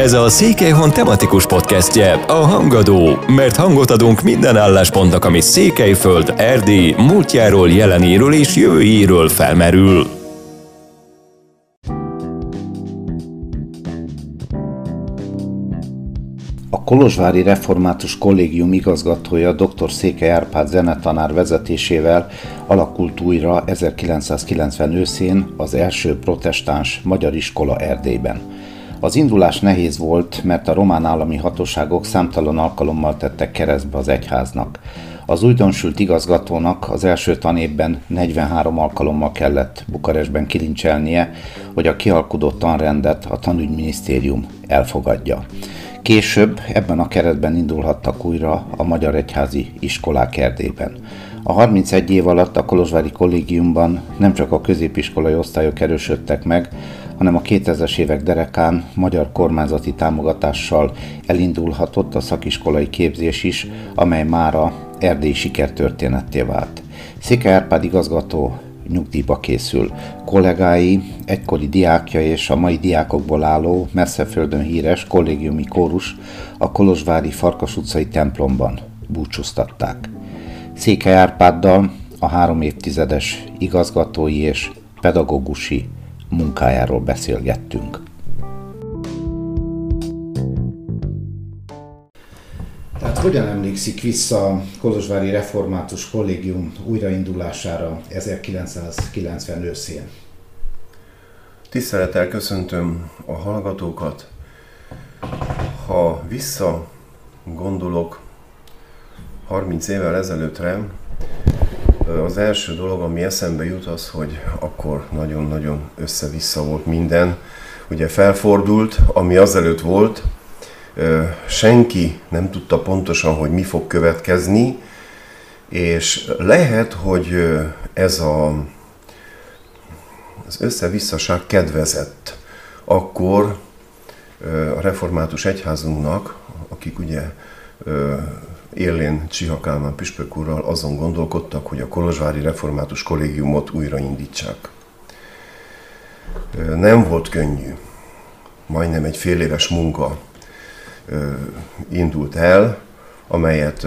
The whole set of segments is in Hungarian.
Ez a Székelyhon tematikus podcastje, a Hangadó, mert hangot adunk minden álláspontnak, ami Székelyföld, Erdély, múltjáról, jelenéről és jövőjéről felmerül. A Kolozsvári Református Kollégium igazgatója dr. Székely Árpád zenetanár vezetésével alakult újra 1990 őszén az első protestáns magyar iskola Erdélyben. Az indulás nehéz volt, mert a román állami hatóságok számtalan alkalommal tettek keresztbe az egyháznak. Az újdonsült igazgatónak az első tanévben 43 alkalommal kellett Bukarestben kilincselnie, hogy a kialkudott tanrendet a tanügyminisztérium elfogadja. Később ebben a keretben indulhattak újra a Magyar Egyházi Iskolák Erdében. A 31 év alatt a Kolozsvári Kollégiumban nem csak a középiskolai osztályok erősödtek meg, hanem a 2000-es évek derekán magyar kormányzati támogatással elindulhatott a szakiskolai képzés is, amely mára erdélyi sikertörténetté vált. Széke Árpád igazgató nyugdíjba készül. Kollégái, egykori diákja és a mai diákokból álló, messzeföldön híres kollégiumi kórus a Kolozsvári Farkas utcai templomban búcsúztatták. Székely Árpáddal a három évtizedes igazgatói és pedagógusi munkájáról beszélgettünk. Tehát hogyan emlékszik vissza a Kolozsvári Református Kollégium újraindulására 1990 őszén? Tisztelettel köszöntöm a hallgatókat. Ha vissza gondolok 30 évvel ezelőttre, az első dolog, ami eszembe jut az, hogy akkor nagyon-nagyon össze-vissza volt minden. Ugye felfordult, ami azelőtt volt, senki nem tudta pontosan, hogy mi fog következni, és lehet, hogy ez a, az összevisszaság kedvezett akkor a református egyházunknak, akik ugye élén Csiha Kálmán püspök úrral azon gondolkodtak, hogy a Kolozsvári Református Kollégiumot újraindítsák. Nem volt könnyű. Majdnem egy fél éves munka indult el, amelyet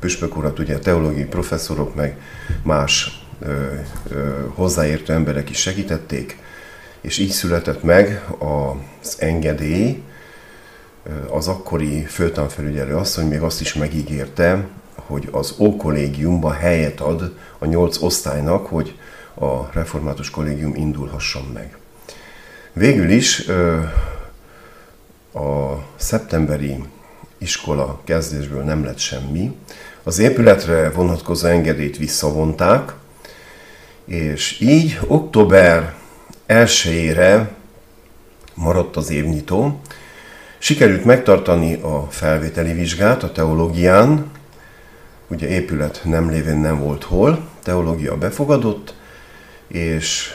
püspök urat ugye teológiai professzorok meg más hozzáértő emberek is segítették, és így született meg az engedély, az akkori főtanfelügyelő asszony még azt is megígérte, hogy az ókollégiumban helyet ad a nyolc osztálynak, hogy a református kollégium indulhasson meg. Végül is a szeptemberi iskola kezdésből nem lett semmi. Az épületre vonatkozó engedélyt visszavonták, és így október 1-ére maradt az évnyitó, Sikerült megtartani a felvételi vizsgát a teológián, ugye épület nem lévén nem volt hol, teológia befogadott, és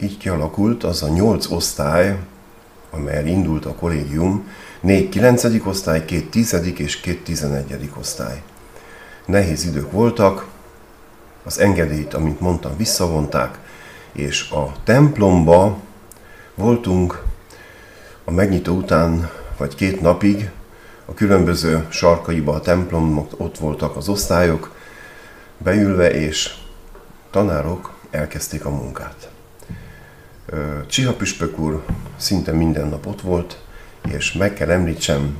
így kialakult az a nyolc osztály, amelyel indult a kollégium, négy kilencedik osztály, két tizedik és két tizenegyedik osztály. Nehéz idők voltak, az engedélyt, amint mondtam, visszavonták, és a templomba voltunk a megnyitó után vagy két napig a különböző sarkaiba a templom, ott voltak az osztályok, beülve, és tanárok elkezdték a munkát. Csiha püspök úr szinte minden nap ott volt, és meg kell említsem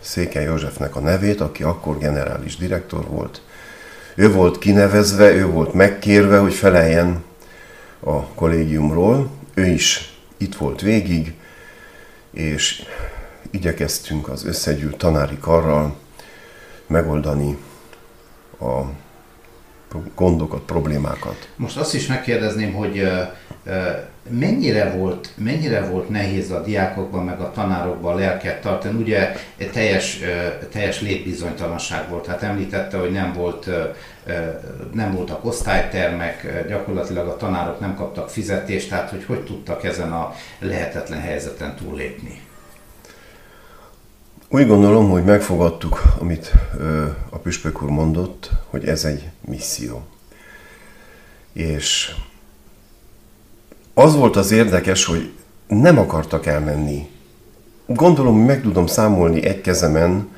Székely Józsefnek a nevét, aki akkor generális direktor volt. Ő volt kinevezve, ő volt megkérve, hogy feleljen a kollégiumról. Ő is itt volt végig, és igyekeztünk az összegyűlt tanári karral megoldani a gondokat, problémákat. Most azt is megkérdezném, hogy mennyire volt, mennyire volt nehéz a diákokban, meg a tanárokban lelket tartani? Ugye teljes, teljes létbizonytalanság volt. Hát említette, hogy nem, volt, nem voltak osztálytermek, gyakorlatilag a tanárok nem kaptak fizetést, tehát hogy hogy tudtak ezen a lehetetlen helyzeten túllépni? Úgy gondolom, hogy megfogadtuk, amit a püspök úr mondott, hogy ez egy misszió. És az volt az érdekes, hogy nem akartak elmenni gondolom, meg tudom számolni egy kezemen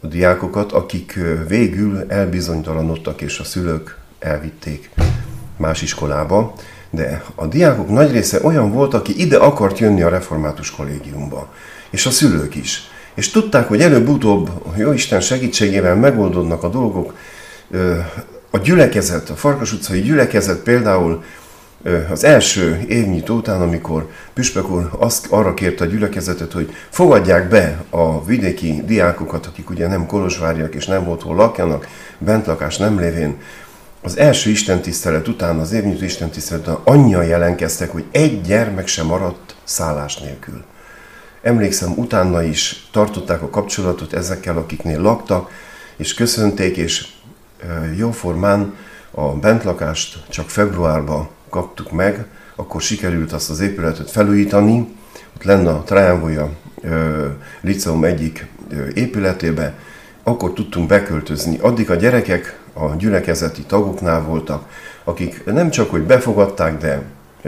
a diákokat, akik végül elbizonytalanodtak, és a szülők elvitték más iskolába, de a diákok nagy része olyan volt, aki ide akart jönni a református kollégiumba, és a szülők is. És tudták, hogy előbb-utóbb, jó Isten segítségével megoldódnak a dolgok. A gyülekezet, a Farkas utcai gyülekezet például az első évnyitó után, amikor Püspök úr azt arra kérte a gyülekezetet, hogy fogadják be a vidéki diákokat, akik ugye nem kolozsvárjak és nem volt hol lakjanak, bentlakás nem lévén, az első istentisztelet után, az évnyitó istentisztelet után annyian jelenkeztek, hogy egy gyermek sem maradt szállás nélkül. Emlékszem, utána is tartották a kapcsolatot ezekkel, akiknél laktak, és köszönték, és jóformán a bentlakást csak februárban kaptuk meg, akkor sikerült azt az épületet felújítani, ott lenne a Trajánbolya Liceum egyik épületébe, akkor tudtunk beköltözni. Addig a gyerekek a gyülekezeti tagoknál voltak, akik nem csak, hogy befogadták, de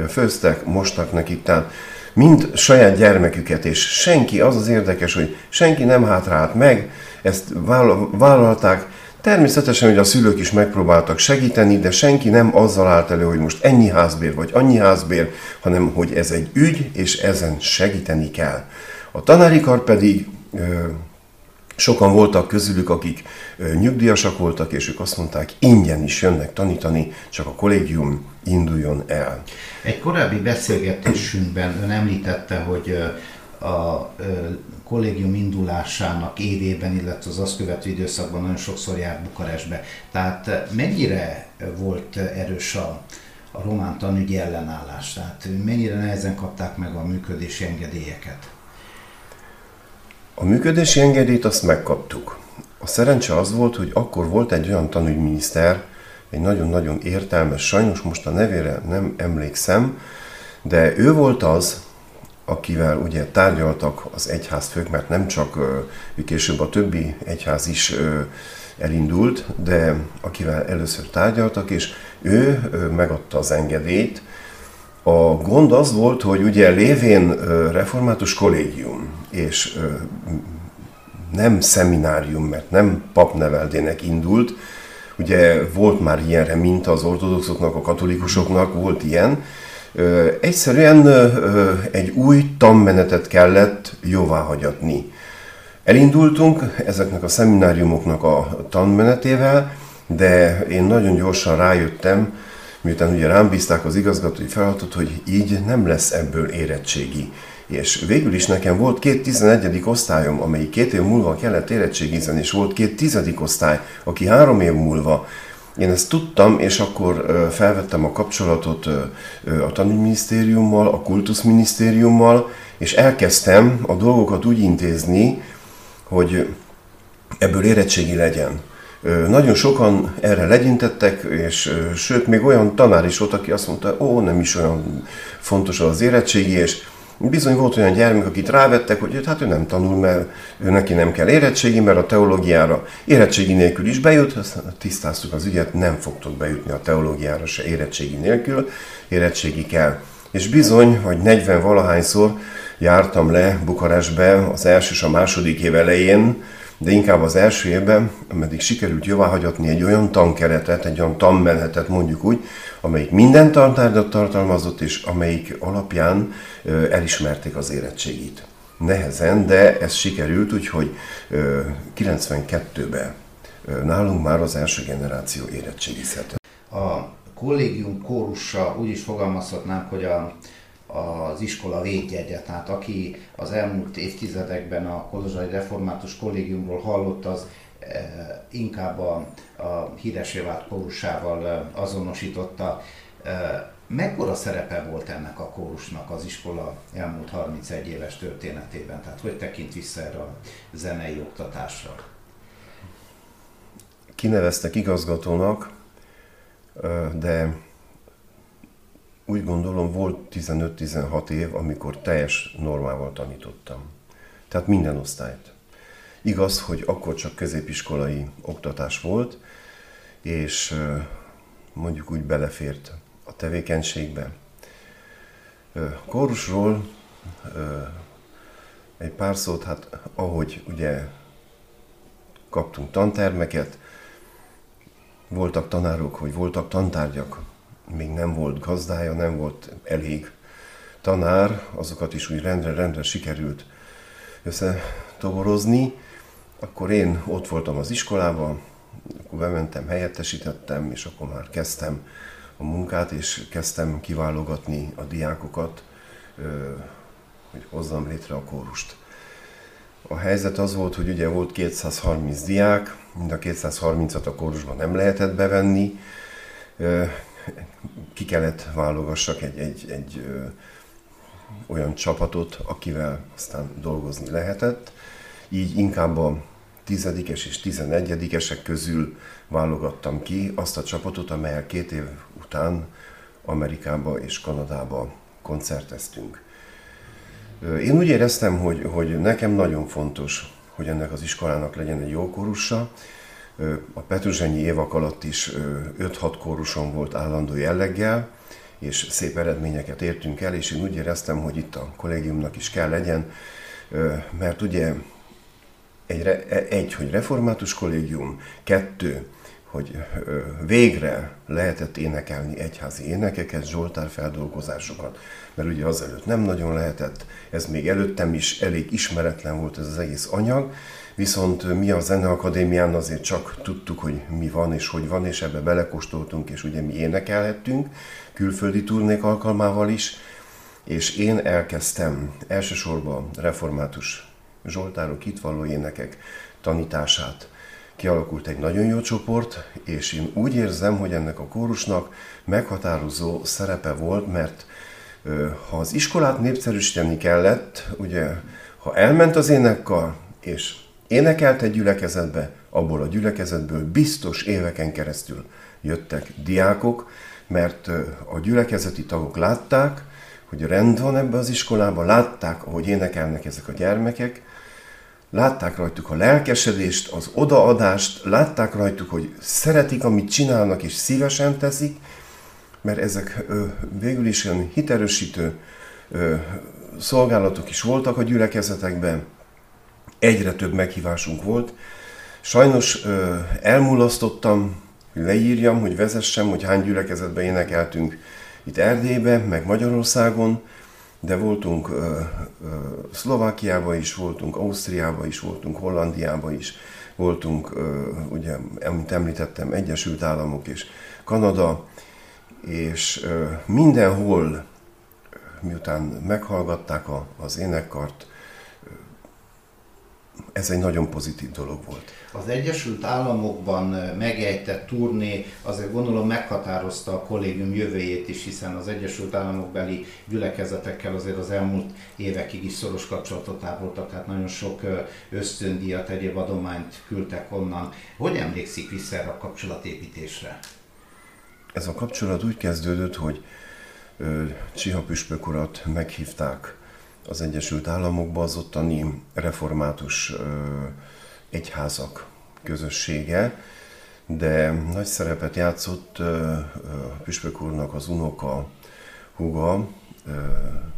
főztek, mostak nekik, tehát mind saját gyermeküket, és senki, az az érdekes, hogy senki nem hátrált meg, ezt vállalták, Természetesen, hogy a szülők is megpróbáltak segíteni, de senki nem azzal állt elő, hogy most ennyi házbér vagy annyi házbér, hanem hogy ez egy ügy, és ezen segíteni kell. A tanári kar pedig Sokan voltak közülük, akik nyugdíjasak voltak, és ők azt mondták, ingyen is jönnek tanítani, csak a kollégium induljon el. Egy korábbi beszélgetésünkben ön említette, hogy a kollégium indulásának évében, illetve az azt követő időszakban nagyon sokszor járt Bukarestbe. Tehát mennyire volt erős a, a román tanügyi ellenállás? Tehát mennyire nehezen kapták meg a működési engedélyeket? A működési engedélyt azt megkaptuk. A szerencse az volt, hogy akkor volt egy olyan tanügyminiszter, egy nagyon-nagyon értelmes, sajnos most a nevére nem emlékszem, de ő volt az, akivel ugye tárgyaltak az egyházfők, mert nem csak később a többi egyház is elindult, de akivel először tárgyaltak, és ő megadta az engedélyt. A gond az volt, hogy ugye lévén református kollégium, és nem szeminárium, mert nem papneveldének indult, ugye volt már ilyenre mint az ortodoxoknak, a katolikusoknak, volt ilyen, Egyszerűen egy új tanmenetet kellett jóváhagyatni. Elindultunk ezeknek a szemináriumoknak a tanmenetével, de én nagyon gyorsan rájöttem, miután ugye rám bízták az igazgatói feladatot, hogy így nem lesz ebből érettségi. És végül is nekem volt két 11. osztályom, amelyik két év múlva kellett érettségizni, és volt két tizedik osztály, aki három év múlva én ezt tudtam, és akkor felvettem a kapcsolatot a tanügyminisztériummal, a kultuszminisztériummal, és elkezdtem a dolgokat úgy intézni, hogy ebből érettségi legyen. Nagyon sokan erre legyintettek, és sőt, még olyan tanár is volt, aki azt mondta, ó, nem is olyan fontos az érettségi, és Bizony volt olyan gyermek, akit rávettek, hogy hát ő nem tanul, mert ő neki nem kell érettségi, mert a teológiára érettségi nélkül is bejut, aztán tisztáztuk az ügyet, nem fogtok bejutni a teológiára se érettségi nélkül, érettségi kell. És bizony, hogy 40 valahányszor jártam le Bukarestbe az első és a második év elején, de inkább az első évben, ameddig sikerült jóváhagyatni egy olyan tankeretet, egy olyan tanmenetet mondjuk úgy, amelyik minden tantárgyat tartalmazott, és amelyik alapján elismerték az érettségit. Nehezen, de ez sikerült, úgyhogy 92-ben nálunk már az első generáció érettségizhetett. A kollégium kórusa úgy is fogalmazhatnánk, hogy a az iskola védjegye. Tehát aki az elmúlt évtizedekben a Kolozsai Református Kollégiumról hallott, az eh, inkább a, a híresé vált kórusával eh, azonosította. Eh, mekkora szerepe volt ennek a kórusnak az iskola elmúlt 31 éves történetében? Tehát hogy tekint vissza erre a zenei oktatásra? Kineveztek igazgatónak, de úgy gondolom volt 15-16 év, amikor teljes normával tanítottam. Tehát minden osztályt. Igaz, hogy akkor csak középiskolai oktatás volt, és mondjuk úgy belefért a tevékenységbe. Kórusról egy pár szót, hát ahogy ugye kaptunk tantermeket, voltak tanárok, hogy voltak tantárgyak, még nem volt gazdája, nem volt elég tanár, azokat is úgy rendre-rendre sikerült összetoborozni. Akkor én ott voltam az iskolában, akkor bementem, helyettesítettem, és akkor már kezdtem a munkát, és kezdtem kiválogatni a diákokat, hogy hozzam létre a kórust. A helyzet az volt, hogy ugye volt 230 diák, mind a 230-at a kórusban nem lehetett bevenni, ki kellett válogassak egy, egy, egy olyan csapatot, akivel aztán dolgozni lehetett. Így inkább a tizedikes és tizenegyedikesek közül válogattam ki azt a csapatot, amelyel két év után Amerikába és Kanadába koncerteztünk. Én úgy éreztem, hogy, hogy nekem nagyon fontos, hogy ennek az iskolának legyen egy jó korusa. A Petruzsenyi évek alatt is 5-6 kóruson volt állandó jelleggel, és szép eredményeket értünk el, és én úgy éreztem, hogy itt a kollégiumnak is kell legyen, mert ugye egy, egy hogy református kollégium, kettő, hogy végre lehetett énekelni egyházi énekeket, Zsoltár feldolgozásokat, mert ugye azelőtt nem nagyon lehetett, ez még előttem is elég ismeretlen volt ez az egész anyag, viszont mi a Zeneakadémián azért csak tudtuk, hogy mi van és hogy van, és ebbe belekóstoltunk, és ugye mi énekelhettünk, külföldi turnék alkalmával is, és én elkezdtem elsősorban református Zsoltárok, hitvalló énekek tanítását. Kialakult egy nagyon jó csoport, és én úgy érzem, hogy ennek a kórusnak meghatározó szerepe volt, mert ha az iskolát népszerűsíteni kellett, ugye, ha elment az énekkar, és énekelt egy gyülekezetbe, abból a gyülekezetből biztos éveken keresztül jöttek diákok, mert a gyülekezeti tagok látták, hogy rend van ebbe az iskolában, látták, ahogy énekelnek ezek a gyermekek, látták rajtuk a lelkesedést, az odaadást, látták rajtuk, hogy szeretik, amit csinálnak, és szívesen teszik, mert ezek ö, végül is olyan hiterősítő ö, szolgálatok is voltak a gyülekezetekben, egyre több meghívásunk volt. Sajnos ö, elmulasztottam, leírjam, hogy vezessem, hogy hány gyülekezetben énekeltünk itt Erdélybe, meg Magyarországon, de voltunk ö, ö, Szlovákiába is, voltunk Ausztriába is, voltunk Hollandiába is, voltunk, ö, ugye, amit említettem, Egyesült Államok és Kanada, és ö, mindenhol, miután meghallgatták a, az énekkart, ez egy nagyon pozitív dolog volt. Az Egyesült Államokban megejtett turné azért gondolom meghatározta a kollégium jövőjét is, hiszen az Egyesült Államok beli gyülekezetekkel azért az elmúlt évekig is szoros kapcsolatot ápoltak, tehát nagyon sok ösztöndíjat, egyéb adományt küldtek onnan. Hogy emlékszik vissza erre a kapcsolatépítésre? Ez a kapcsolat úgy kezdődött, hogy Csiha püspök urat meghívták az Egyesült Államokba az ottani református egyházak közössége, de nagy szerepet játszott Püspök úrnak az unoka húga,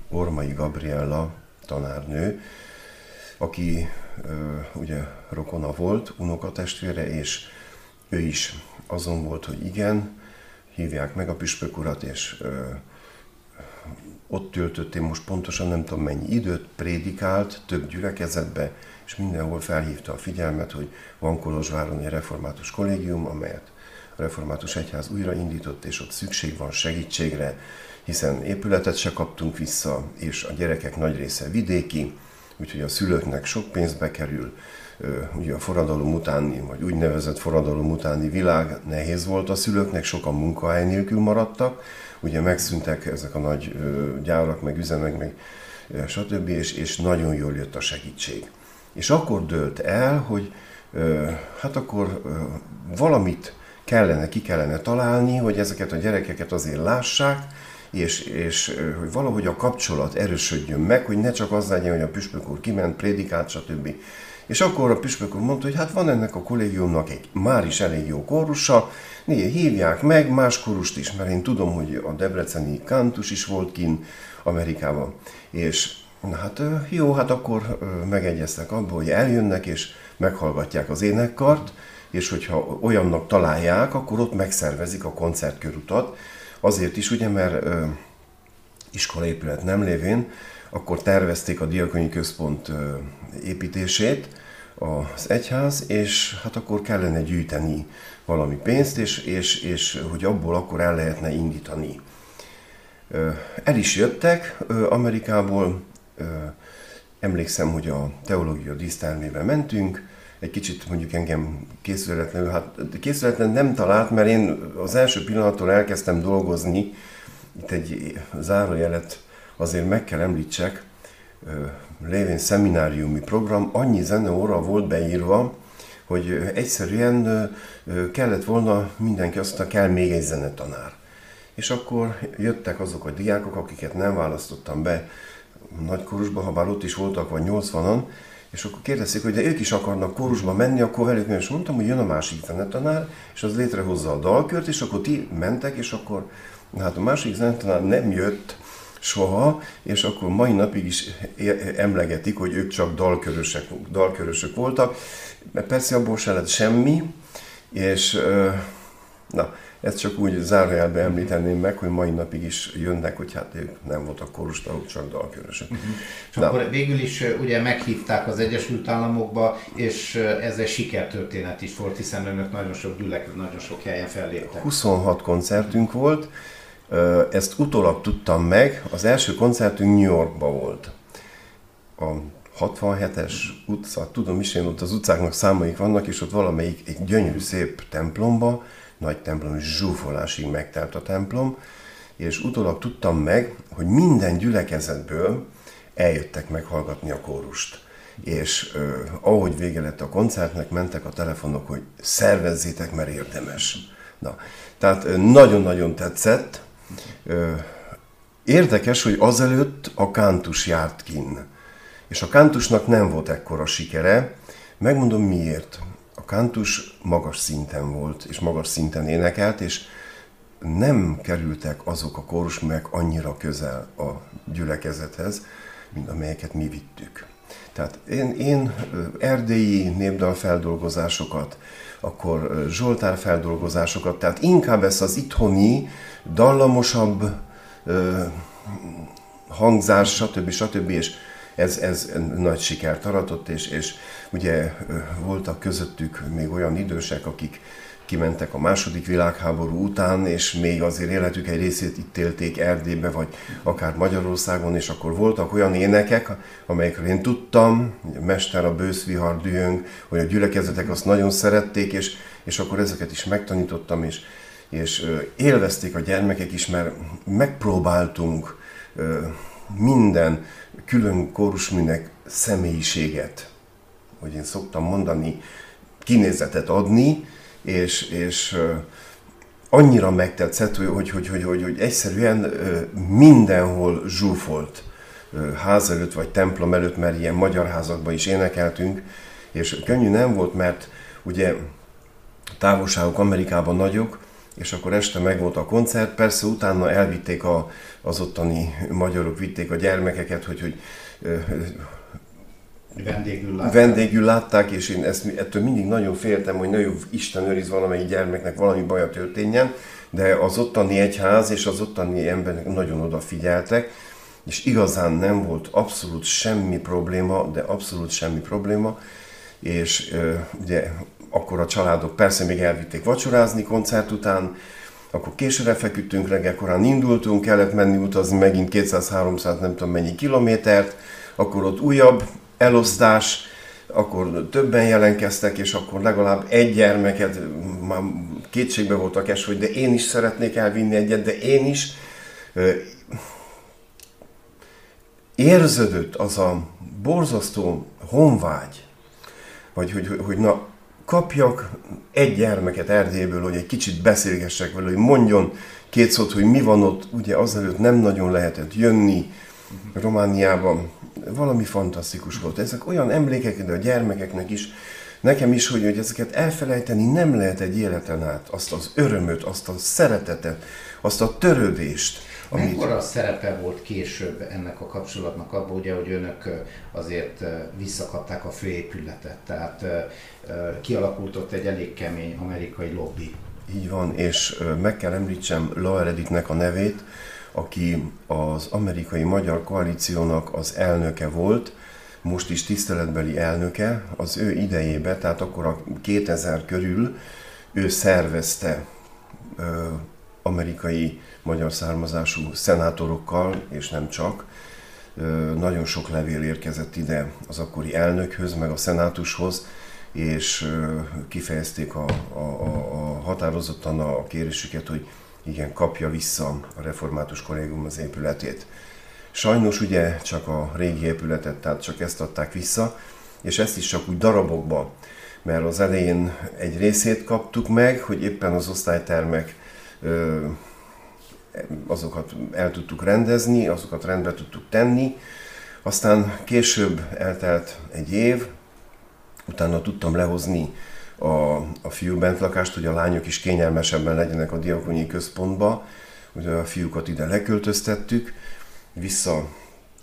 Ormai Gabriella tanárnő, aki ugye rokona volt, unokatestvére, és ő is azon volt, hogy igen, hívják meg a püspök urat, és ott töltöttem most pontosan nem tudom mennyi időt, prédikált több gyülekezetbe, és mindenhol felhívta a figyelmet, hogy van Kolozsváron egy református kollégium, amelyet a református egyház újraindított, és ott szükség van segítségre, hiszen épületet se kaptunk vissza, és a gyerekek nagy része vidéki, úgyhogy a szülőknek sok pénzbe kerül, ugye a forradalom utáni, vagy úgynevezett forradalom utáni világ nehéz volt a szülőknek, sokan munkahely nélkül maradtak, ugye megszűntek ezek a nagy gyárak, meg üzemek, meg stb., és, és nagyon jól jött a segítség. És akkor dőlt el, hogy hát akkor valamit kellene, ki kellene találni, hogy ezeket a gyerekeket azért lássák, és, és hogy valahogy a kapcsolat erősödjön meg, hogy ne csak az legyen, hogy a püspök úr kiment, prédikált, stb. És akkor a püspök úr mondta, hogy hát van ennek a kollégiumnak egy már is elég jó kórusa, néha hívják meg más kórust is, mert én tudom, hogy a debreceni kantus is volt kin Amerikában. És Na hát jó, hát akkor megegyeztek abból, hogy eljönnek és meghallgatják az énekkart, és hogyha olyannak találják, akkor ott megszervezik a koncertkörutat. Azért is ugye, mert ö, iskolaépület nem lévén, akkor tervezték a diakoni központ építését, az egyház, és hát akkor kellene gyűjteni valami pénzt, és, és, és hogy abból akkor el lehetne indítani. El is jöttek Amerikából, emlékszem, hogy a teológia dísztermébe mentünk, egy kicsit mondjuk engem készületlenül, hát készületlen nem talált, mert én az első pillanattól elkezdtem dolgozni, itt egy zárójelet azért meg kell említsek, lévén szemináriumi program, annyi zeneóra volt beírva, hogy egyszerűen kellett volna, mindenki azt mondta, kell még egy zenetanár. És akkor jöttek azok a diákok, akiket nem választottam be nagykorusba, ha bár ott is voltak, vagy 80-an, és akkor kérdezték, hogy de ők is akarnak kórusba menni, akkor velük és mondtam, hogy jön a másik zenetanár, és az létrehozza a dalkört, és akkor ti mentek, és akkor hát a másik zenetanár nem jött, soha, és akkor mai napig is emlegetik, hogy ők csak dalkörösek, dalkörösök voltak. Persze abból se lett semmi, és na, ezt csak úgy zárójelben említeném meg, hogy mai napig is jönnek, hogy hát ők nem voltak korustalok, csak dalkörösök. Uh-huh. És Na. akkor végül is ugye meghívták az Egyesült Államokba, és ez egy sikertörténet is volt, hiszen önök nagyon sok gyülek, nagyon sok helyen felléptek. 26 koncertünk volt, ezt utólag tudtam meg, az első koncertünk New Yorkban volt. A 67-es utca, tudom is, én ott az utcáknak számaik vannak, és ott valamelyik egy gyönyörű szép templomba, nagy templom, és zsúfolásig megtelt a templom, és utólag tudtam meg, hogy minden gyülekezetből eljöttek meghallgatni a kórust. És ö, ahogy vége lett a koncertnek, mentek a telefonok, hogy szervezzétek, mert érdemes. Na, tehát nagyon-nagyon tetszett, Érdekes, hogy azelőtt a kántus járt kin. És a kántusnak nem volt ekkora sikere. Megmondom miért. A kántus magas szinten volt, és magas szinten énekelt, és nem kerültek azok a kórusművek annyira közel a gyülekezethez, mint amelyeket mi vittük. Tehát én, én erdélyi népdalfeldolgozásokat, akkor Zsoltár feldolgozásokat, tehát inkább ezt az itthoni, dallamosabb ö, hangzás, stb. stb. és ez, ez nagy sikert aratott, és, és ugye voltak közöttük még olyan idősek, akik kimentek a második világháború után, és még azért életük egy részét itt élték Erdélybe, vagy akár Magyarországon, és akkor voltak olyan énekek, amelyekről én tudtam, a Mester, a Bőszvihar, Dühöng, hogy a gyülekezetek azt nagyon szerették, és, és akkor ezeket is megtanítottam, és, és élvezték a gyermekek is, mert megpróbáltunk minden külön kórusműnek személyiséget, hogy én szoktam mondani, kinézetet adni, és, és annyira megtetszett, hogy, hogy, hogy, hogy, hogy, egyszerűen mindenhol zsúfolt ház előtt vagy templom előtt, mert ilyen magyar házakban is énekeltünk, és könnyű nem volt, mert ugye távolságok Amerikában nagyok, és akkor este meg volt a koncert, persze utána elvitték a, az ottani magyarok, vitték a gyermekeket, hogy, hogy vendégül látták. vendégül látták, és én ezt, ettől mindig nagyon féltem, hogy nagyon Isten őriz valamelyik gyermeknek valami baja történjen, de az ottani egyház és az ottani emberek nagyon odafigyeltek, és igazán nem volt abszolút semmi probléma, de abszolút semmi probléma, és ugye akkor a családok persze még elvitték vacsorázni koncert után, akkor későre feküdtünk, reggel korán indultunk, kellett menni utazni megint 200-300 nem tudom mennyi kilométert, akkor ott újabb elosztás, akkor többen jelentkeztek, és akkor legalább egy gyermeket, már kétségbe voltak es, hogy de én is szeretnék elvinni egyet, de én is. Érződött az a borzasztó honvágy, vagy hogy, hogy, hogy na, kapjak egy gyermeket Erdélyből, hogy egy kicsit beszélgessek vele, hogy mondjon két szót, hogy mi van ott. Ugye azelőtt nem nagyon lehetett jönni Romániában, valami fantasztikus volt. Ezek olyan emlékek, de a gyermekeknek is, nekem is, hogy, hogy ezeket elfelejteni nem lehet egy életen át, azt az örömöt, azt a szeretetet, azt a törődést. Amit... Mekkora szerepe volt később ennek a kapcsolatnak abban, ugye, hogy önök azért visszakapták a főépületet, tehát kialakult ott egy elég kemény amerikai lobby. Így van, és meg kell említsem Laura Editnek a nevét, aki az amerikai magyar koalíciónak az elnöke volt, most is tiszteletbeli elnöke, az ő idejébe, tehát akkor a 2000 körül ő szervezte ö, amerikai magyar származású szenátorokkal, és nem csak. Ö, nagyon sok levél érkezett ide az akkori elnökhöz, meg a szenátushoz, és ö, kifejezték a, a, a, a határozottan a kérésüket, hogy igen, kapja vissza a református kollégium az épületét. Sajnos ugye csak a régi épületet, tehát csak ezt adták vissza, és ezt is csak úgy darabokba, mert az elején egy részét kaptuk meg, hogy éppen az osztálytermek azokat el tudtuk rendezni, azokat rendbe tudtuk tenni. Aztán később eltelt egy év, utána tudtam lehozni a, a fiú bentlakást, hogy a lányok is kényelmesebben legyenek a diakoniai központba, ugye a fiúkat ide leköltöztettük, vissza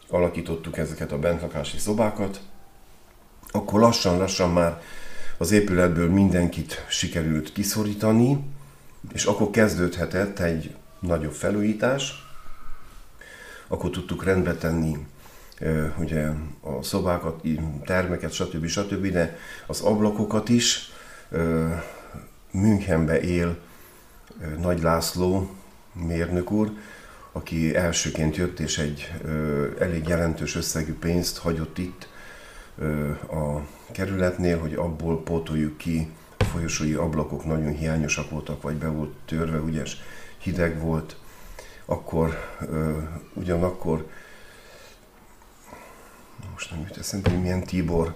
alakítottuk ezeket a bentlakási szobákat, akkor lassan-lassan már az épületből mindenkit sikerült kiszorítani, és akkor kezdődhetett egy nagyobb felújítás, akkor tudtuk rendbe tenni ugye a szobákat, termeket, stb. stb., de az ablakokat is. Münchenbe él Nagy László mérnök úr, aki elsőként jött és egy elég jelentős összegű pénzt hagyott itt a kerületnél, hogy abból pótoljuk ki a folyosói ablakok nagyon hiányosak voltak, vagy be volt törve, ügyes hideg volt, akkor ugyanakkor most nem jut eszembe, hogy milyen Tibor,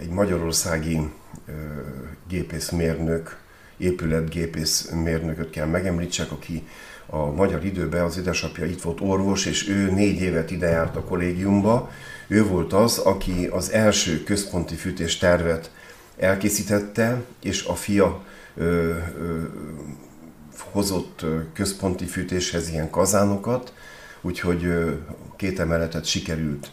egy magyarországi gépészmérnök, épületgépészmérnököt kell megemlítsek, aki a magyar időben az édesapja itt volt orvos, és ő négy évet ide járt a kollégiumba. Ő volt az, aki az első központi fűtés tervet elkészítette, és a fia ö, ö, hozott központi fűtéshez ilyen kazánokat, úgyhogy két emeletet sikerült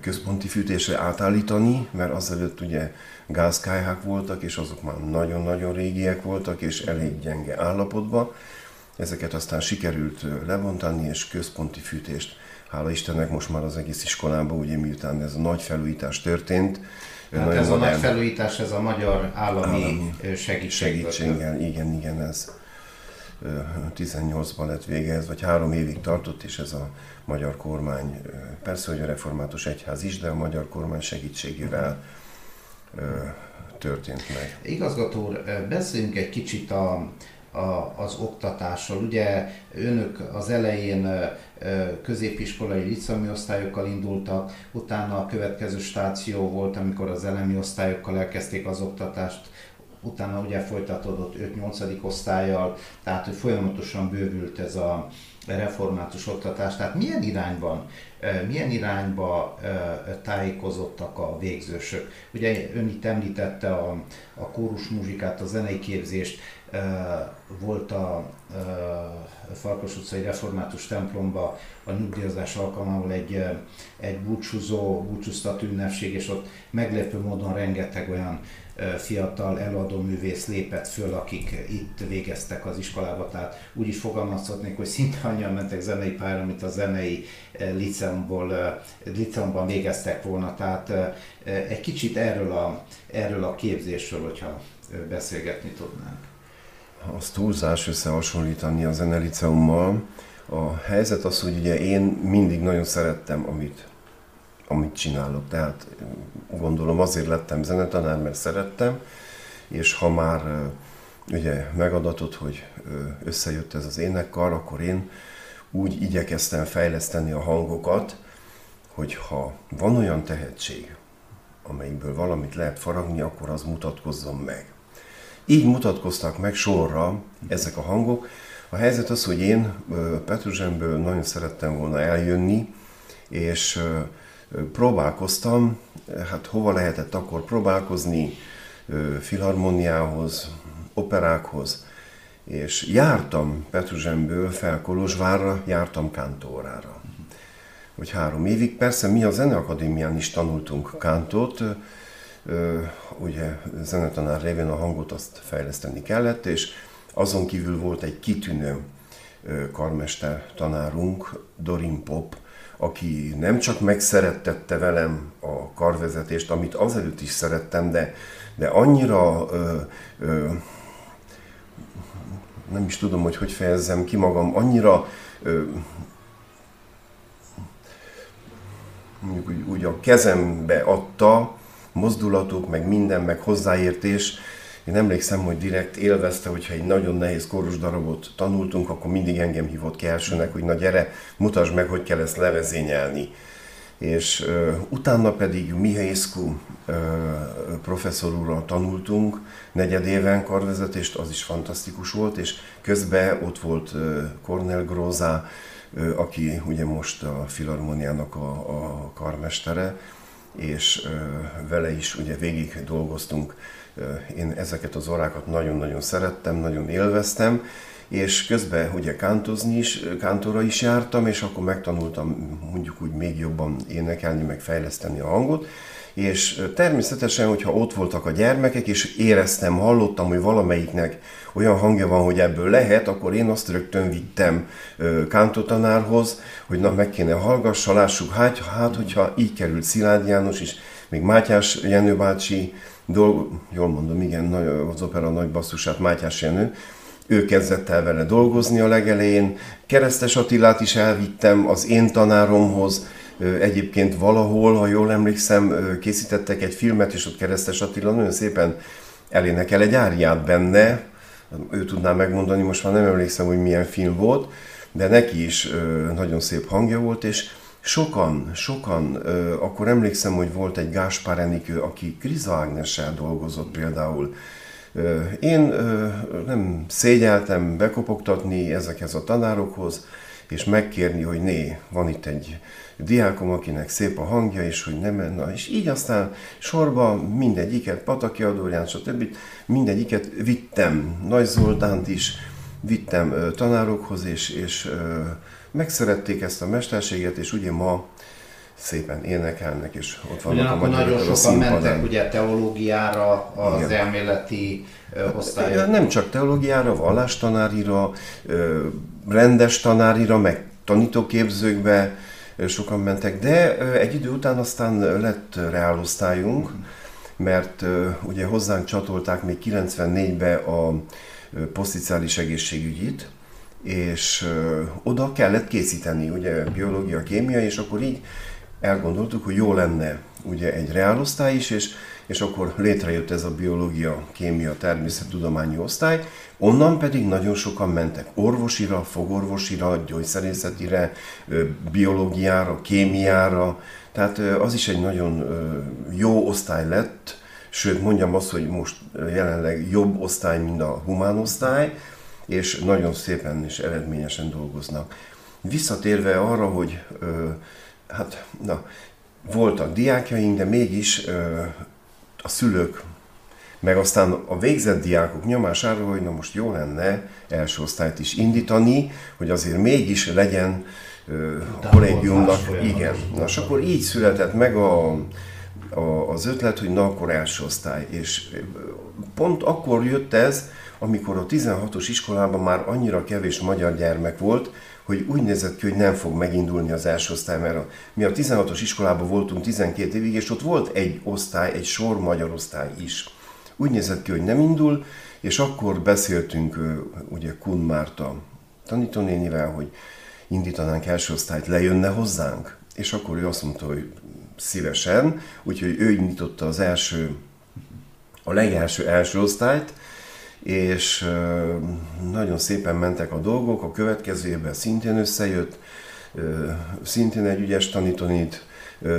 központi fűtésre átállítani, mert azelőtt ugye gázkályhák voltak, és azok már nagyon-nagyon régiek voltak, és elég gyenge állapotban. Ezeket aztán sikerült lebontani, és központi fűtést, hála Istennek most már az egész iskolában, ugye miután ez a nagy felújítás történt, tehát ez a nagy felújítás, ez a magyar állami, állami segítség. segítséggel, igen, igen, ez 18-ban lett vége ez, vagy három évig tartott, és ez a magyar kormány, persze, hogy a református egyház is, de a magyar kormány segítségével történt meg. Igazgató úr, beszéljünk egy kicsit a, a, az oktatásról. Ugye önök az elején középiskolai liceumi osztályokkal indultak, utána a következő stáció volt, amikor az elemi osztályokkal elkezdték az oktatást, utána ugye folytatódott 5-8. osztályjal, tehát hogy folyamatosan bővült ez a református oktatás. Tehát milyen irányban, milyen irányba tájékozottak a végzősök? Ugye ön itt említette a, a kórus muzsikát, a zenei képzést, volt a Farkas utcai református templomba a nyugdíjazás alkalmával egy, egy búcsúzó, búcsúztató ünnepség, és ott meglepő módon rengeteg olyan fiatal előadó művész lépett föl, akik itt végeztek az iskolába, tehát úgy is fogalmazhatnék, hogy szinte annyian mentek zenei pályára, mint a zenei liceumból, liceumban végeztek volna, tehát egy kicsit erről a, erről a képzésről, hogyha beszélgetni tudnánk. Az túlzás összehasonlítani a zeneliceummal. A helyzet az, hogy ugye én mindig nagyon szerettem, amit amit csinálok. Tehát gondolom azért lettem zenetanár, mert szerettem, és ha már ugye megadatott, hogy összejött ez az énekkar, akkor én úgy igyekeztem fejleszteni a hangokat, hogy ha van olyan tehetség, amelyikből valamit lehet faragni, akkor az mutatkozzon meg. Így mutatkoztak meg sorra ezek a hangok. A helyzet az, hogy én Petruzsemből nagyon szerettem volna eljönni, és próbálkoztam, hát hova lehetett akkor próbálkozni, filharmoniához, operákhoz, és jártam Petruzsemből fel Kolozsvárra, jártam kántórára. Hogy három évig. Persze mi a Zeneakadémián is tanultunk kántót, ugye zenetanár révén a hangot azt fejleszteni kellett, és azon kívül volt egy kitűnő karmester tanárunk, Dorin Pop, aki nem csak megszerettette velem a karvezetést, amit azelőtt is szerettem, de, de annyira ö, ö, nem is tudom, hogy hogy fejezzem ki magam, annyira ö, mondjuk úgy, úgy a kezembe adta mozdulatok, meg minden, meg hozzáértés. Én emlékszem, hogy direkt élvezte, hogyha egy nagyon nehéz kórus darabot tanultunk, akkor mindig engem hívott ki elsőnek, hogy na gyere, mutasd meg, hogy kell ezt levezényelni. És uh, utána pedig Mihaisku professzor úrral tanultunk, negyed éven karvezetést, az is fantasztikus volt, és közben ott volt uh, Cornel Groza, uh, aki ugye most a Filharmoniának a, a karmestere, és vele is ugye végig dolgoztunk. Én ezeket az órákat nagyon-nagyon szerettem, nagyon élveztem, és közben ugye kántozni is, kántora is jártam, és akkor megtanultam mondjuk úgy még jobban énekelni, meg fejleszteni a hangot, és természetesen, hogyha ott voltak a gyermekek, és éreztem, hallottam, hogy valamelyiknek olyan hangja van, hogy ebből lehet, akkor én azt rögtön vittem kántotanárhoz, hogy na meg kéne hallgassa, lássuk, hát, hát hogyha így került Szilágy János is, még Mátyás Jenő bácsi, dolg, jól mondom, igen, az opera nagy basszusát Mátyás Jenő, ő kezdett el vele dolgozni a legelején. Keresztes Attilát is elvittem az én tanáromhoz, egyébként valahol, ha jól emlékszem, készítettek egy filmet, és ott Keresztes Attila nagyon szépen elénekel egy áriát benne, ő tudná megmondani, most már nem emlékszem, hogy milyen film volt, de neki is nagyon szép hangja volt, és sokan, sokan, akkor emlékszem, hogy volt egy Gáspár Enikő, aki Kriza Ágnessel dolgozott például, én nem szégyeltem bekopogtatni ezekhez a tanárokhoz, és megkérni, hogy né, van itt egy diákom, akinek szép a hangja, és hogy nem, na, és így aztán sorba mindegyiket, Pataki Adorján, stb. mindegyiket vittem, Nagy Zoltánt is vittem tanárokhoz, és, és megszerették ezt a mesterséget, és ugye ma szépen énekelnek, és ott vannak Ugyanakkor a nagyon sokan mentek ugye teológiára, az Igen. elméleti osztályra. Nem csak teológiára, vallástanárira, rendes tanárira, meg tanítóképzőkbe sokan mentek, de egy idő után aztán lett reálosztályunk, mert ugye hozzánk csatolták még 94-be a poszticiális egészségügyit, és oda kellett készíteni, ugye biológia, kémia, és akkor így elgondoltuk, hogy jó lenne ugye egy reálosztály is, és, és akkor létrejött ez a biológia, kémia, természettudományi osztály, onnan pedig nagyon sokan mentek. Orvosira, fogorvosira, gyógyszerészetire, biológiára, kémiára, tehát az is egy nagyon jó osztály lett, sőt mondjam azt, hogy most jelenleg jobb osztály, mint a humán osztály, és nagyon szépen és eredményesen dolgoznak. Visszatérve arra, hogy hát na, voltak diákjaink, de mégis ö, a szülők, meg aztán a végzett diákok nyomására, hogy na most jó lenne első osztályt is indítani, hogy azért mégis legyen ö, a kollégiumnak, igen. Na, és akkor így született meg a, a, az ötlet, hogy na akkor első osztály. És pont akkor jött ez, amikor a 16-os iskolában már annyira kevés magyar gyermek volt, hogy úgy nézett ki, hogy nem fog megindulni az első osztály, mert mi a 16-os iskolában voltunk 12 évig, és ott volt egy osztály, egy sor magyar osztály is. Úgy nézett ki, hogy nem indul, és akkor beszéltünk ugye Kun Márta tanítónénivel, hogy indítanánk első osztályt, lejönne hozzánk. És akkor ő azt mondta, hogy szívesen, úgyhogy ő indította az első, a legelső első osztályt, és nagyon szépen mentek a dolgok, a következő évben szintén összejött, szintén egy ügyes tanítónit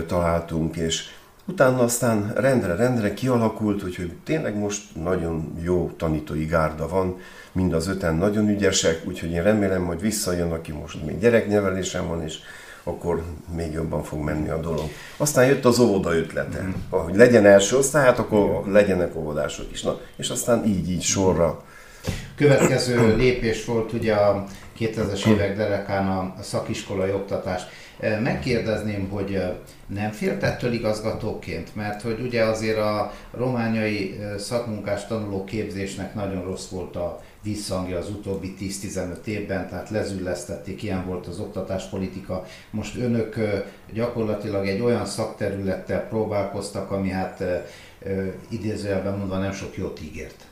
találtunk, és utána aztán rendre-rendre kialakult, úgyhogy tényleg most nagyon jó tanítói gárda van, mind az öten nagyon ügyesek, úgyhogy én remélem, hogy visszajön, aki most még gyereknevelésen van, és akkor még jobban fog menni a dolog. Aztán jött az óvoda ötlete, mm. hogy legyen első osztály, hát akkor legyenek óvodások is. Na, és aztán így, így sorra következő lépés volt ugye a 2000-es évek derekán a szakiskolai oktatás. Megkérdezném, hogy nem félt ettől igazgatóként? Mert hogy ugye azért a romániai szakmunkás tanuló képzésnek nagyon rossz volt a visszhangja az utóbbi 10-15 évben, tehát lezüllesztették, ilyen volt az oktatáspolitika. Most önök gyakorlatilag egy olyan szakterülettel próbálkoztak, ami hát idézőjelben mondva nem sok jót ígért.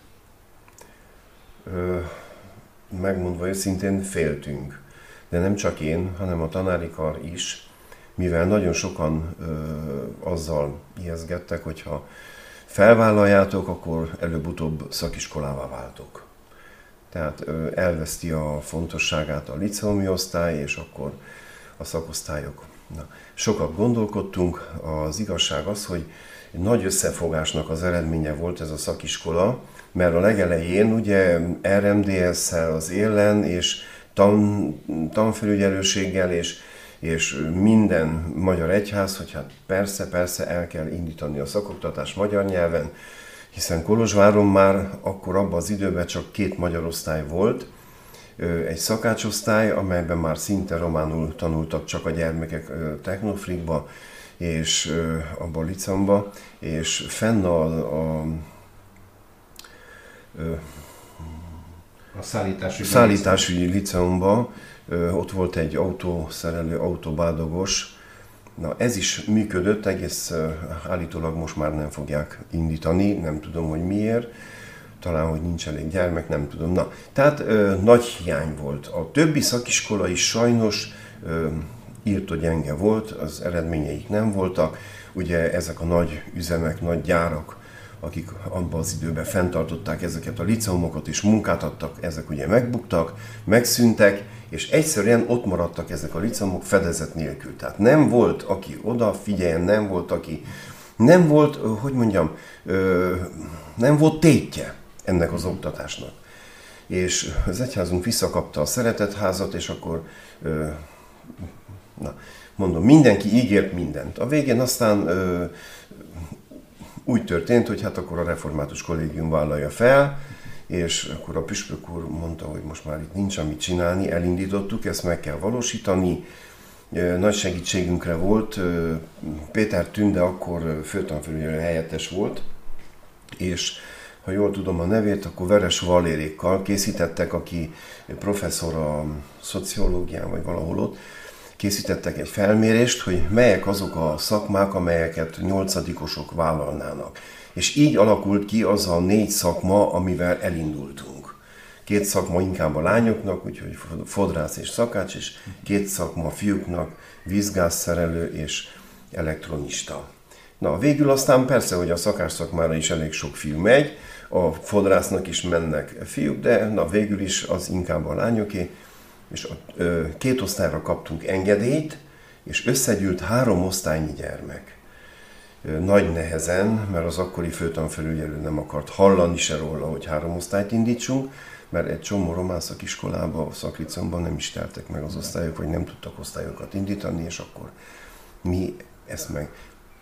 Ö, megmondva őszintén féltünk. De nem csak én, hanem a tanári kar is, mivel nagyon sokan ö, azzal ijeszgettek, hogyha felvállaljátok, akkor előbb-utóbb szakiskolává váltok. Tehát elveszti a fontosságát a liceumi osztály, és akkor a szakosztályok. Na, sokat gondolkodtunk, az igazság az, hogy nagy összefogásnak az eredménye volt ez a szakiskola, mert a legelején ugye RMDS-szel az élen, és tan, tanfelügyelőséggel, és, és minden magyar egyház, hogy hát persze, persze el kell indítani a szakoktatást magyar nyelven, hiszen Kolozsváron már akkor abban az időben csak két magyar osztály volt, egy szakácsosztály, amelyben már szinte románul tanultak csak a gyermekek Technofrikba, és a licamba, és fenn a, a a szállításügyi, szállításügyi liceumban ott volt egy autószerelő, autóbádogos, Na ez is működött, egész állítólag most már nem fogják indítani, nem tudom, hogy miért, talán, hogy nincs elég gyermek, nem tudom. Na, tehát ö, nagy hiány volt. A többi szakiskola is sajnos ö, írtó gyenge volt, az eredményeik nem voltak. Ugye ezek a nagy üzemek, nagy gyárak, akik abban az időben fenntartották ezeket a liceumokat és munkát adtak, ezek ugye megbuktak, megszűntek, és egyszerűen ott maradtak ezek a liceumok fedezet nélkül. Tehát nem volt, aki oda figyeljen, nem volt, aki nem volt, hogy mondjam, nem volt tétje ennek az oktatásnak. És az egyházunk visszakapta a szeretetházat, és akkor, na, mondom, mindenki ígért mindent. A végén aztán úgy történt, hogy hát akkor a református kollégium vállalja fel, és akkor a püspök úr mondta, hogy most már itt nincs amit csinálni, elindítottuk, ezt meg kell valósítani. Nagy segítségünkre volt, Péter Tünde akkor főtanfelügyelő helyettes volt, és ha jól tudom a nevét, akkor Veres Valérékkal készítettek, aki professzor a szociológián, vagy valahol ott, készítettek egy felmérést, hogy melyek azok a szakmák, amelyeket nyolcadikosok vállalnának. És így alakult ki az a négy szakma, amivel elindultunk. Két szakma inkább a lányoknak, úgyhogy fodrász és szakács, és két szakma a fiúknak, vízgázszerelő és elektronista. Na, végül aztán persze, hogy a szakás szakmára is elég sok fiú megy, a fodrásznak is mennek fiúk, de na, végül is az inkább a lányoké, és a, ö, két osztályra kaptunk engedélyt, és összegyűlt három osztálynyi gyermek. Ö, nagy nehezen, mert az akkori főtanfelügyelő nem akart hallani se róla, hogy három osztályt indítsunk, mert egy csomó román szakiskolába, a szaklicomban nem is teltek meg az osztályok, vagy nem tudtak osztályokat indítani, és akkor mi ezt meg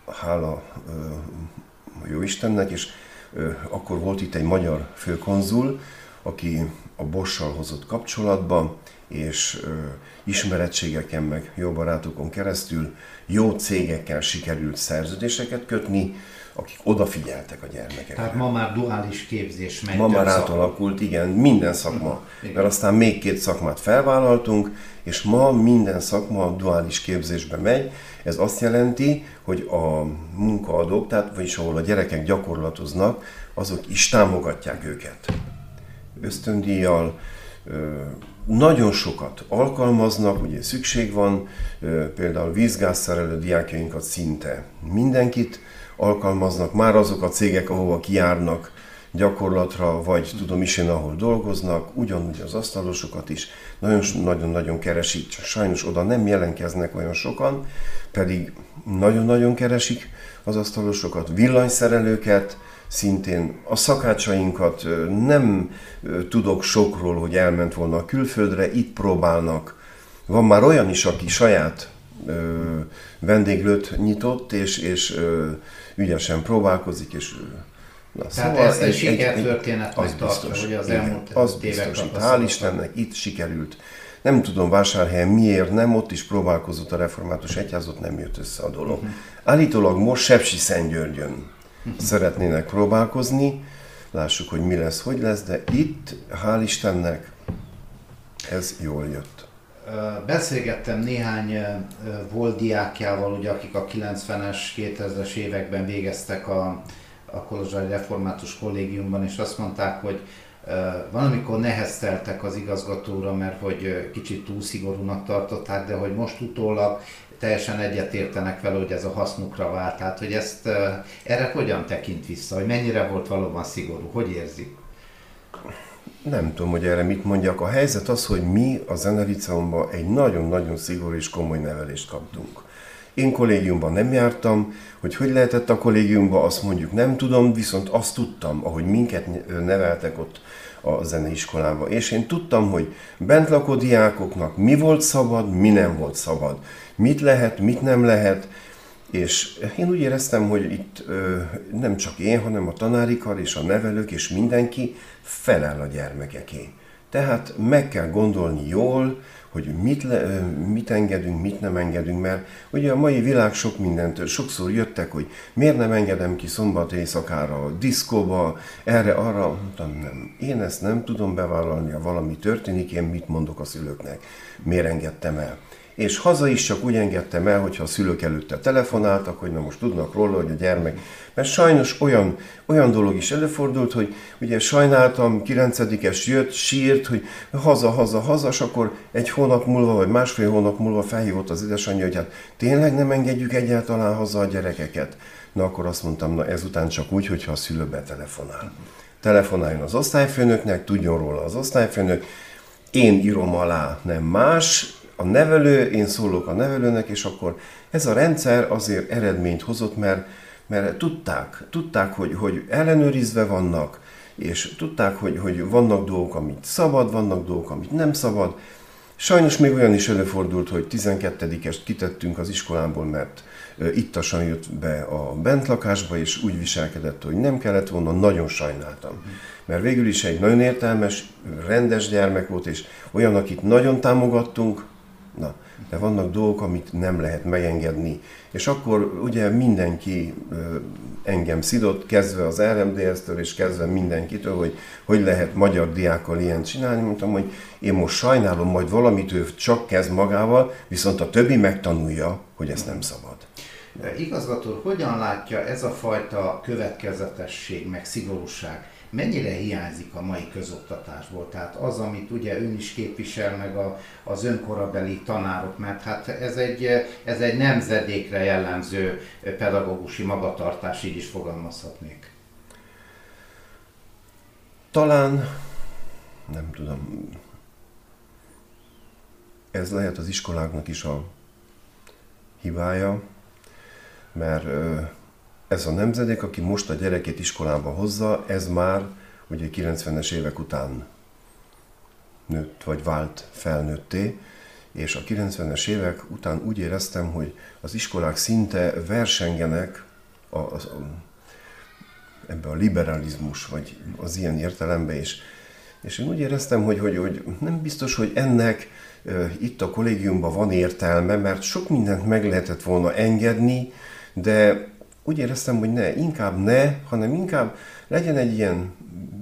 hála ö, jó Istennek, és ö, akkor volt itt egy magyar főkonzul, aki a Bossal hozott kapcsolatba, és ö, ismerettségeken, meg jó barátokon keresztül jó cégekkel sikerült szerződéseket kötni, akik odafigyeltek a gyermekekre. Tehát ma már duális képzés megy. Ma már átalakult, igen, minden szakma. Uh-huh. Mert aztán még két szakmát felvállaltunk, és ma minden szakma duális képzésbe megy. Ez azt jelenti, hogy a munkaadók, tehát vagyis ahol a gyerekek gyakorlatoznak, azok is támogatják őket. Ösztöndíjjal, nagyon sokat alkalmaznak, ugye szükség van, például vízgázszerelő diákjainkat szinte mindenkit alkalmaznak, már azok a cégek, ahova kijárnak gyakorlatra, vagy tudom is én, ahol dolgoznak, ugyanúgy az asztalosokat is nagyon-nagyon keresik, csak sajnos oda nem jelenkeznek olyan sokan, pedig nagyon-nagyon keresik az asztalosokat, villanyszerelőket, szintén a szakácsainkat nem tudok sokról, hogy elment volna a külföldre, itt próbálnak. Van már olyan is, aki saját ö, vendéglőt nyitott, és, és ö, ügyesen próbálkozik, és Na, Tehát szóval ezt egy, egy sikertörténetnek tartja, hogy az igen, elmúlt az biztos, itt, hál' Istennek itt sikerült. Nem tudom vásárhelyen miért nem, ott is próbálkozott a református egyház, ott nem jött össze a dolog. Uh-huh. Állítólag most Sepsi Szentgyörgyön. Szeretnének próbálkozni, lássuk, hogy mi lesz, hogy lesz, de itt, hál' Istennek, ez jól jött. Beszélgettem néhány volt diákjával, ugye, akik a 90-es, 2000-es években végeztek a, a Kolozsvári Református Kollégiumban, és azt mondták, hogy van, amikor nehezteltek az igazgatóra, mert hogy kicsit túl szigorúnak tartották, de hogy most utólag teljesen egyetértenek vele, hogy ez a hasznukra vált. Tehát, hogy ezt erre hogyan tekint vissza, hogy mennyire volt valóban szigorú, hogy érzi? Nem tudom, hogy erre mit mondjak. A helyzet az, hogy mi a Zeneliceumban egy nagyon-nagyon szigorú és komoly nevelést kaptunk. Én kollégiumban nem jártam, hogy hogy lehetett a kollégiumban, azt mondjuk nem tudom, viszont azt tudtam, ahogy minket neveltek ott a zeneiskolába. És én tudtam, hogy bent lakó diákoknak mi volt szabad, mi nem volt szabad. Mit lehet, mit nem lehet, és én úgy éreztem, hogy itt ö, nem csak én, hanem a tanárikar és a nevelők és mindenki felel a gyermekeké. Tehát meg kell gondolni jól, hogy mit, le, mit engedünk, mit nem engedünk, mert ugye a mai világ sok mindentől, sokszor jöttek, hogy miért nem engedem ki szombat éjszakára diszkóba, erre, arra, mondtam, nem. Én ezt nem tudom bevállalni, ha valami történik, én mit mondok a szülőknek, miért engedtem el és haza is csak úgy engedtem el, hogyha a szülők előtte telefonáltak, hogy na most tudnak róla, hogy a gyermek. Mert sajnos olyan, olyan dolog is előfordult, hogy ugye sajnáltam, 9-es jött, sírt, hogy haza, haza, haza, és akkor egy hónap múlva, vagy másfél hónap múlva felhívott az édesanyja, hogy hát tényleg nem engedjük egyáltalán haza a gyerekeket. Na akkor azt mondtam, na ezután csak úgy, hogyha a szülő betelefonál. Telefonáljon az osztályfőnöknek, tudjon róla az osztályfőnök, én írom alá, nem más, a nevelő, én szólok a nevelőnek, és akkor ez a rendszer azért eredményt hozott, mert, mert tudták, tudták, hogy, hogy ellenőrizve vannak, és tudták, hogy, hogy vannak dolgok, amit szabad, vannak dolgok, amit nem szabad. Sajnos még olyan is előfordult, hogy 12-est kitettünk az iskolából, mert ittasan jött be a bentlakásba, és úgy viselkedett, hogy nem kellett volna, nagyon sajnáltam. Mert végül is egy nagyon értelmes, rendes gyermek volt, és olyan, akit nagyon támogattunk, Na, de vannak dolgok, amit nem lehet megengedni. És akkor ugye mindenki engem szidott, kezdve az RMDS-től, és kezdve mindenkitől, hogy hogy lehet magyar diákkal ilyen csinálni. Mondtam, hogy én most sajnálom, majd valamit ő csak kezd magával, viszont a többi megtanulja, hogy ez nem szabad. Igazgató, hogyan látja ez a fajta következetesség, meg szigorúság? Mennyire hiányzik a mai közoktatásból? Tehát az, amit ugye ön is képvisel, meg a, az önkorabeli tanárok, mert hát ez egy, ez egy nemzedékre jellemző pedagógusi magatartás, így is fogalmazhatnék. Talán, nem tudom, ez lehet az iskoláknak is a hibája, mert ez a nemzedék, aki most a gyerekét iskolába hozza, ez már ugye 90-es évek után nőtt, vagy vált felnőtté, és a 90-es évek után úgy éreztem, hogy az iskolák szinte versengenek a, a, a, ebbe a liberalizmus, vagy az ilyen értelembe is. És én úgy éreztem, hogy, hogy, hogy nem biztos, hogy ennek e, itt a kollégiumban van értelme, mert sok mindent meg lehetett volna engedni, de úgy éreztem, hogy ne, inkább ne, hanem inkább legyen egy ilyen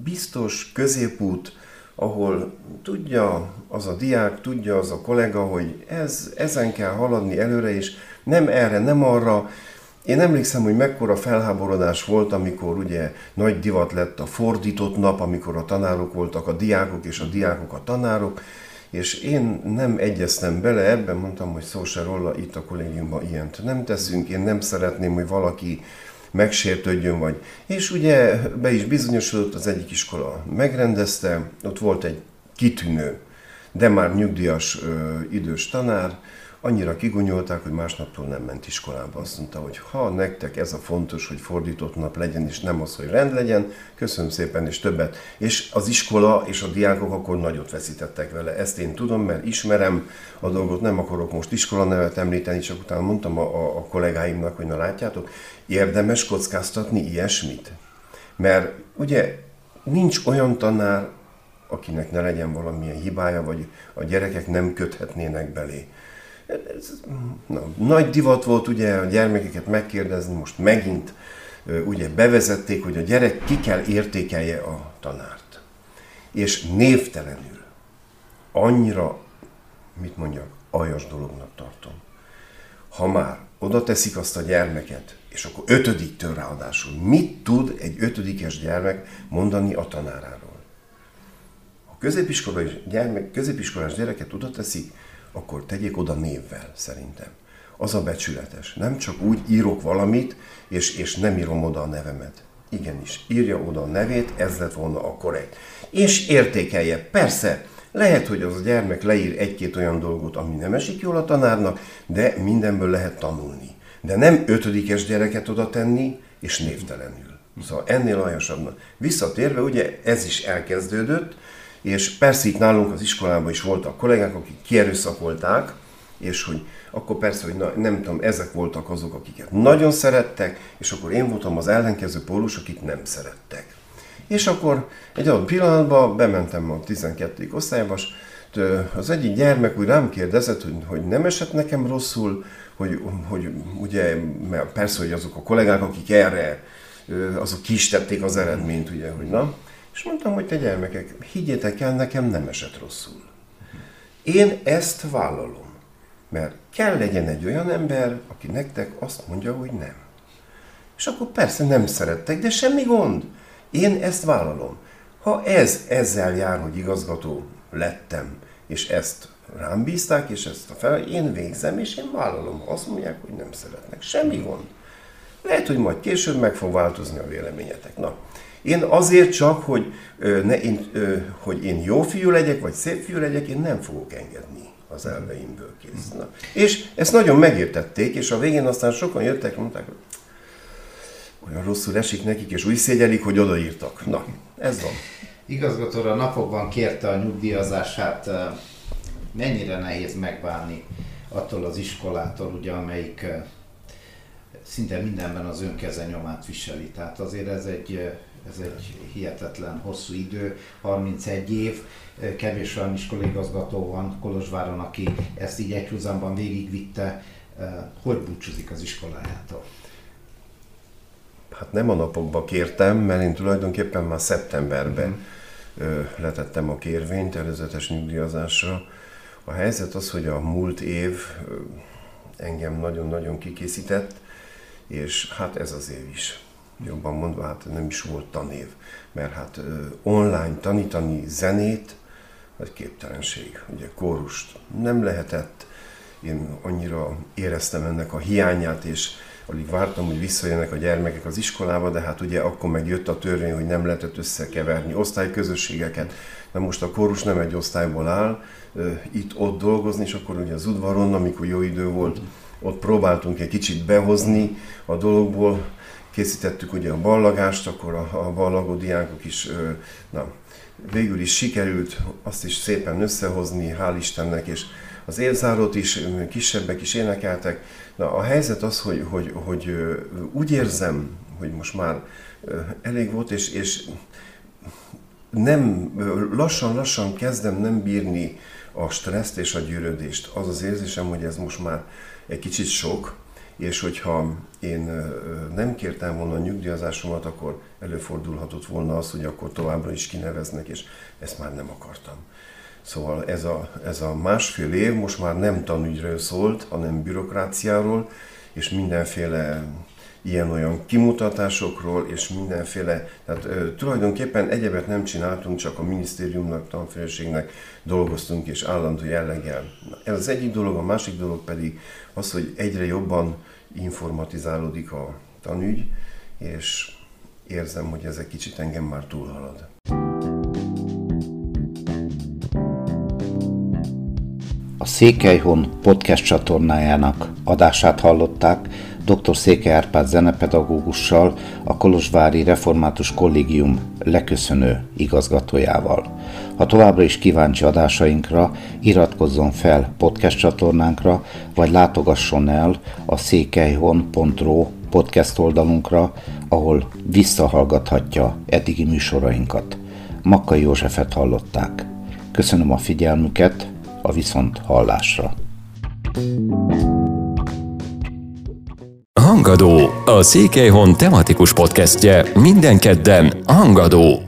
biztos középút, ahol tudja az a diák, tudja az a kollega, hogy ez, ezen kell haladni előre, és nem erre, nem arra. Én emlékszem, hogy mekkora felháborodás volt, amikor ugye nagy divat lett a fordított nap, amikor a tanárok voltak a diákok, és a diákok a tanárok, és én nem egyeztem bele ebben, mondtam, hogy szó se róla, itt a kollégiumban ilyent nem teszünk, én nem szeretném, hogy valaki megsértődjön, vagy... És ugye be is bizonyosodott, az egyik iskola megrendezte, ott volt egy kitűnő, de már nyugdíjas ö, idős tanár, annyira kigonyolták, hogy másnaptól nem ment iskolába. Azt mondta, hogy ha nektek ez a fontos, hogy fordított nap legyen, és nem az, hogy rend legyen, köszönöm szépen, és többet. És az iskola és a diákok akkor nagyot veszítettek vele. Ezt én tudom, mert ismerem a dolgot, nem akarok most iskola nevet említeni, csak utána mondtam a, a, a kollégáimnak, hogy na látjátok, érdemes kockáztatni ilyesmit. Mert ugye nincs olyan tanár, akinek ne legyen valamilyen hibája, vagy a gyerekek nem köthetnének belé. Ez, na, nagy divat volt ugye a gyermekeket megkérdezni, most megint ugye bevezették, hogy a gyerek ki kell értékelje a tanárt. És névtelenül. Annyira, mit mondjak, aljas dolognak tartom. Ha már oda teszik azt a gyermeket, és akkor ötödiktől ráadásul, mit tud egy ötödikes gyermek mondani a tanáráról? Ha középiskolai gyermek, középiskolás gyereket oda teszik, akkor tegyék oda névvel, szerintem. Az a becsületes. Nem csak úgy írok valamit, és, és nem írom oda a nevemet. Igenis, írja oda a nevét, ez lett volna a korrekt. És értékelje. Persze, lehet, hogy az a gyermek leír egy-két olyan dolgot, ami nem esik jól a tanárnak, de mindenből lehet tanulni. De nem ötödikes gyereket oda tenni, és névtelenül. Szóval ennél aljasabbnak. Visszatérve, ugye ez is elkezdődött, és persze itt nálunk az iskolában is voltak kollégák, akik kierőszakolták, és hogy akkor persze, hogy na, nem tudom, ezek voltak azok, akiket nagyon szerettek, és akkor én voltam az ellenkező pólus, akit nem szerettek. És akkor egy adott pillanatban bementem a 12. osztályba, az egyik gyermek úgy rám kérdezett, hogy, hogy nem esett nekem rosszul, hogy, hogy ugye, mert persze, hogy azok a kollégák, akik erre, azok ki tették az eredményt, ugye, hogy na. És mondtam, hogy te gyermekek, higgyétek el, nekem nem esett rosszul. Én ezt vállalom. Mert kell legyen egy olyan ember, aki nektek azt mondja, hogy nem. És akkor persze nem szerettek, de semmi gond. Én ezt vállalom. Ha ez ezzel jár, hogy igazgató lettem, és ezt rám bízták, és ezt a fel, én végzem, és én vállalom. Azt mondják, hogy nem szeretnek. Semmi gond. Lehet, hogy majd később meg fog változni a véleményetek. Na, én azért csak, hogy, ne, én, hogy én jó fiú legyek, vagy szép fiú legyek, én nem fogok engedni az elveimből kész. És ezt nagyon megértették, és a végén aztán sokan jöttek, mondták, hogy olyan rosszul esik nekik, és úgy szégyelik, hogy odaírtak. Na, ez van. Igazgatóra napokban kérte a nyugdíjazását, mennyire nehéz megválni attól az iskolától, ugye, amelyik szinte mindenben az önkeze nyomát viseli. Tehát azért ez egy, ez egy hihetetlen hosszú idő, 31 év, kevés olyan iskolaigazgató van Kolozsváron, aki ezt így egyhuzamban végigvitte. Hogy búcsúzik az iskolájától? Hát nem a napokba kértem, mert én tulajdonképpen már szeptemberben mm. letettem a kérvényt előzetes nyugdíjazásra. A helyzet az, hogy a múlt év engem nagyon-nagyon kikészített, és hát ez az év is. Jobban mondva, hát nem is volt tanév, mert hát online tanítani zenét, vagy képtelenség. Ugye kórust nem lehetett, én annyira éreztem ennek a hiányát, és alig vártam, hogy visszajönnek a gyermekek az iskolába, de hát ugye akkor megjött a törvény, hogy nem lehetett összekeverni osztályközösségeket. Na most a kórus nem egy osztályból áll, itt-ott dolgozni, és akkor ugye az udvaron, amikor jó idő volt, ott próbáltunk egy kicsit behozni a dologból, készítettük ugye a ballagást, akkor a, a ballagó diákok is, na, végül is sikerült azt is szépen összehozni, hál' Istennek, és az élzárót is kisebbek is énekeltek. Na, a helyzet az, hogy, hogy, hogy úgy érzem, hogy most már elég volt, és, és nem, lassan-lassan kezdem nem bírni a stresszt és a gyűrődést. Az az érzésem, hogy ez most már egy kicsit sok, és hogyha én nem kértem volna a nyugdíjazásomat, akkor előfordulhatott volna az, hogy akkor továbbra is kineveznek, és ezt már nem akartam. Szóval ez a, ez a másfél év most már nem tanügyről szólt, hanem bürokráciáról, és mindenféle ilyen-olyan kimutatásokról, és mindenféle, tehát ö, tulajdonképpen egyebet nem csináltunk, csak a minisztériumnak, tanfélségnek dolgoztunk, és állandó jelleggel. Ez az egyik dolog, a másik dolog pedig az, hogy egyre jobban informatizálódik a tanügy, és érzem, hogy ez egy kicsit engem már túlhalad. A Székelyhon podcast csatornájának adását hallották dr. Székely Árpád zenepedagógussal, a Kolozsvári Református Kollégium leköszönő igazgatójával. Ha továbbra is kíváncsi adásainkra, iratkozzon fel podcast csatornánkra, vagy látogasson el a székelyhon.ro podcast oldalunkra, ahol visszahallgathatja eddigi műsorainkat. Makkai Józsefet hallották. Köszönöm a figyelmüket, a viszont hallásra. Hangadó, a Székelyhon tematikus podcastje minden kedden Hangadó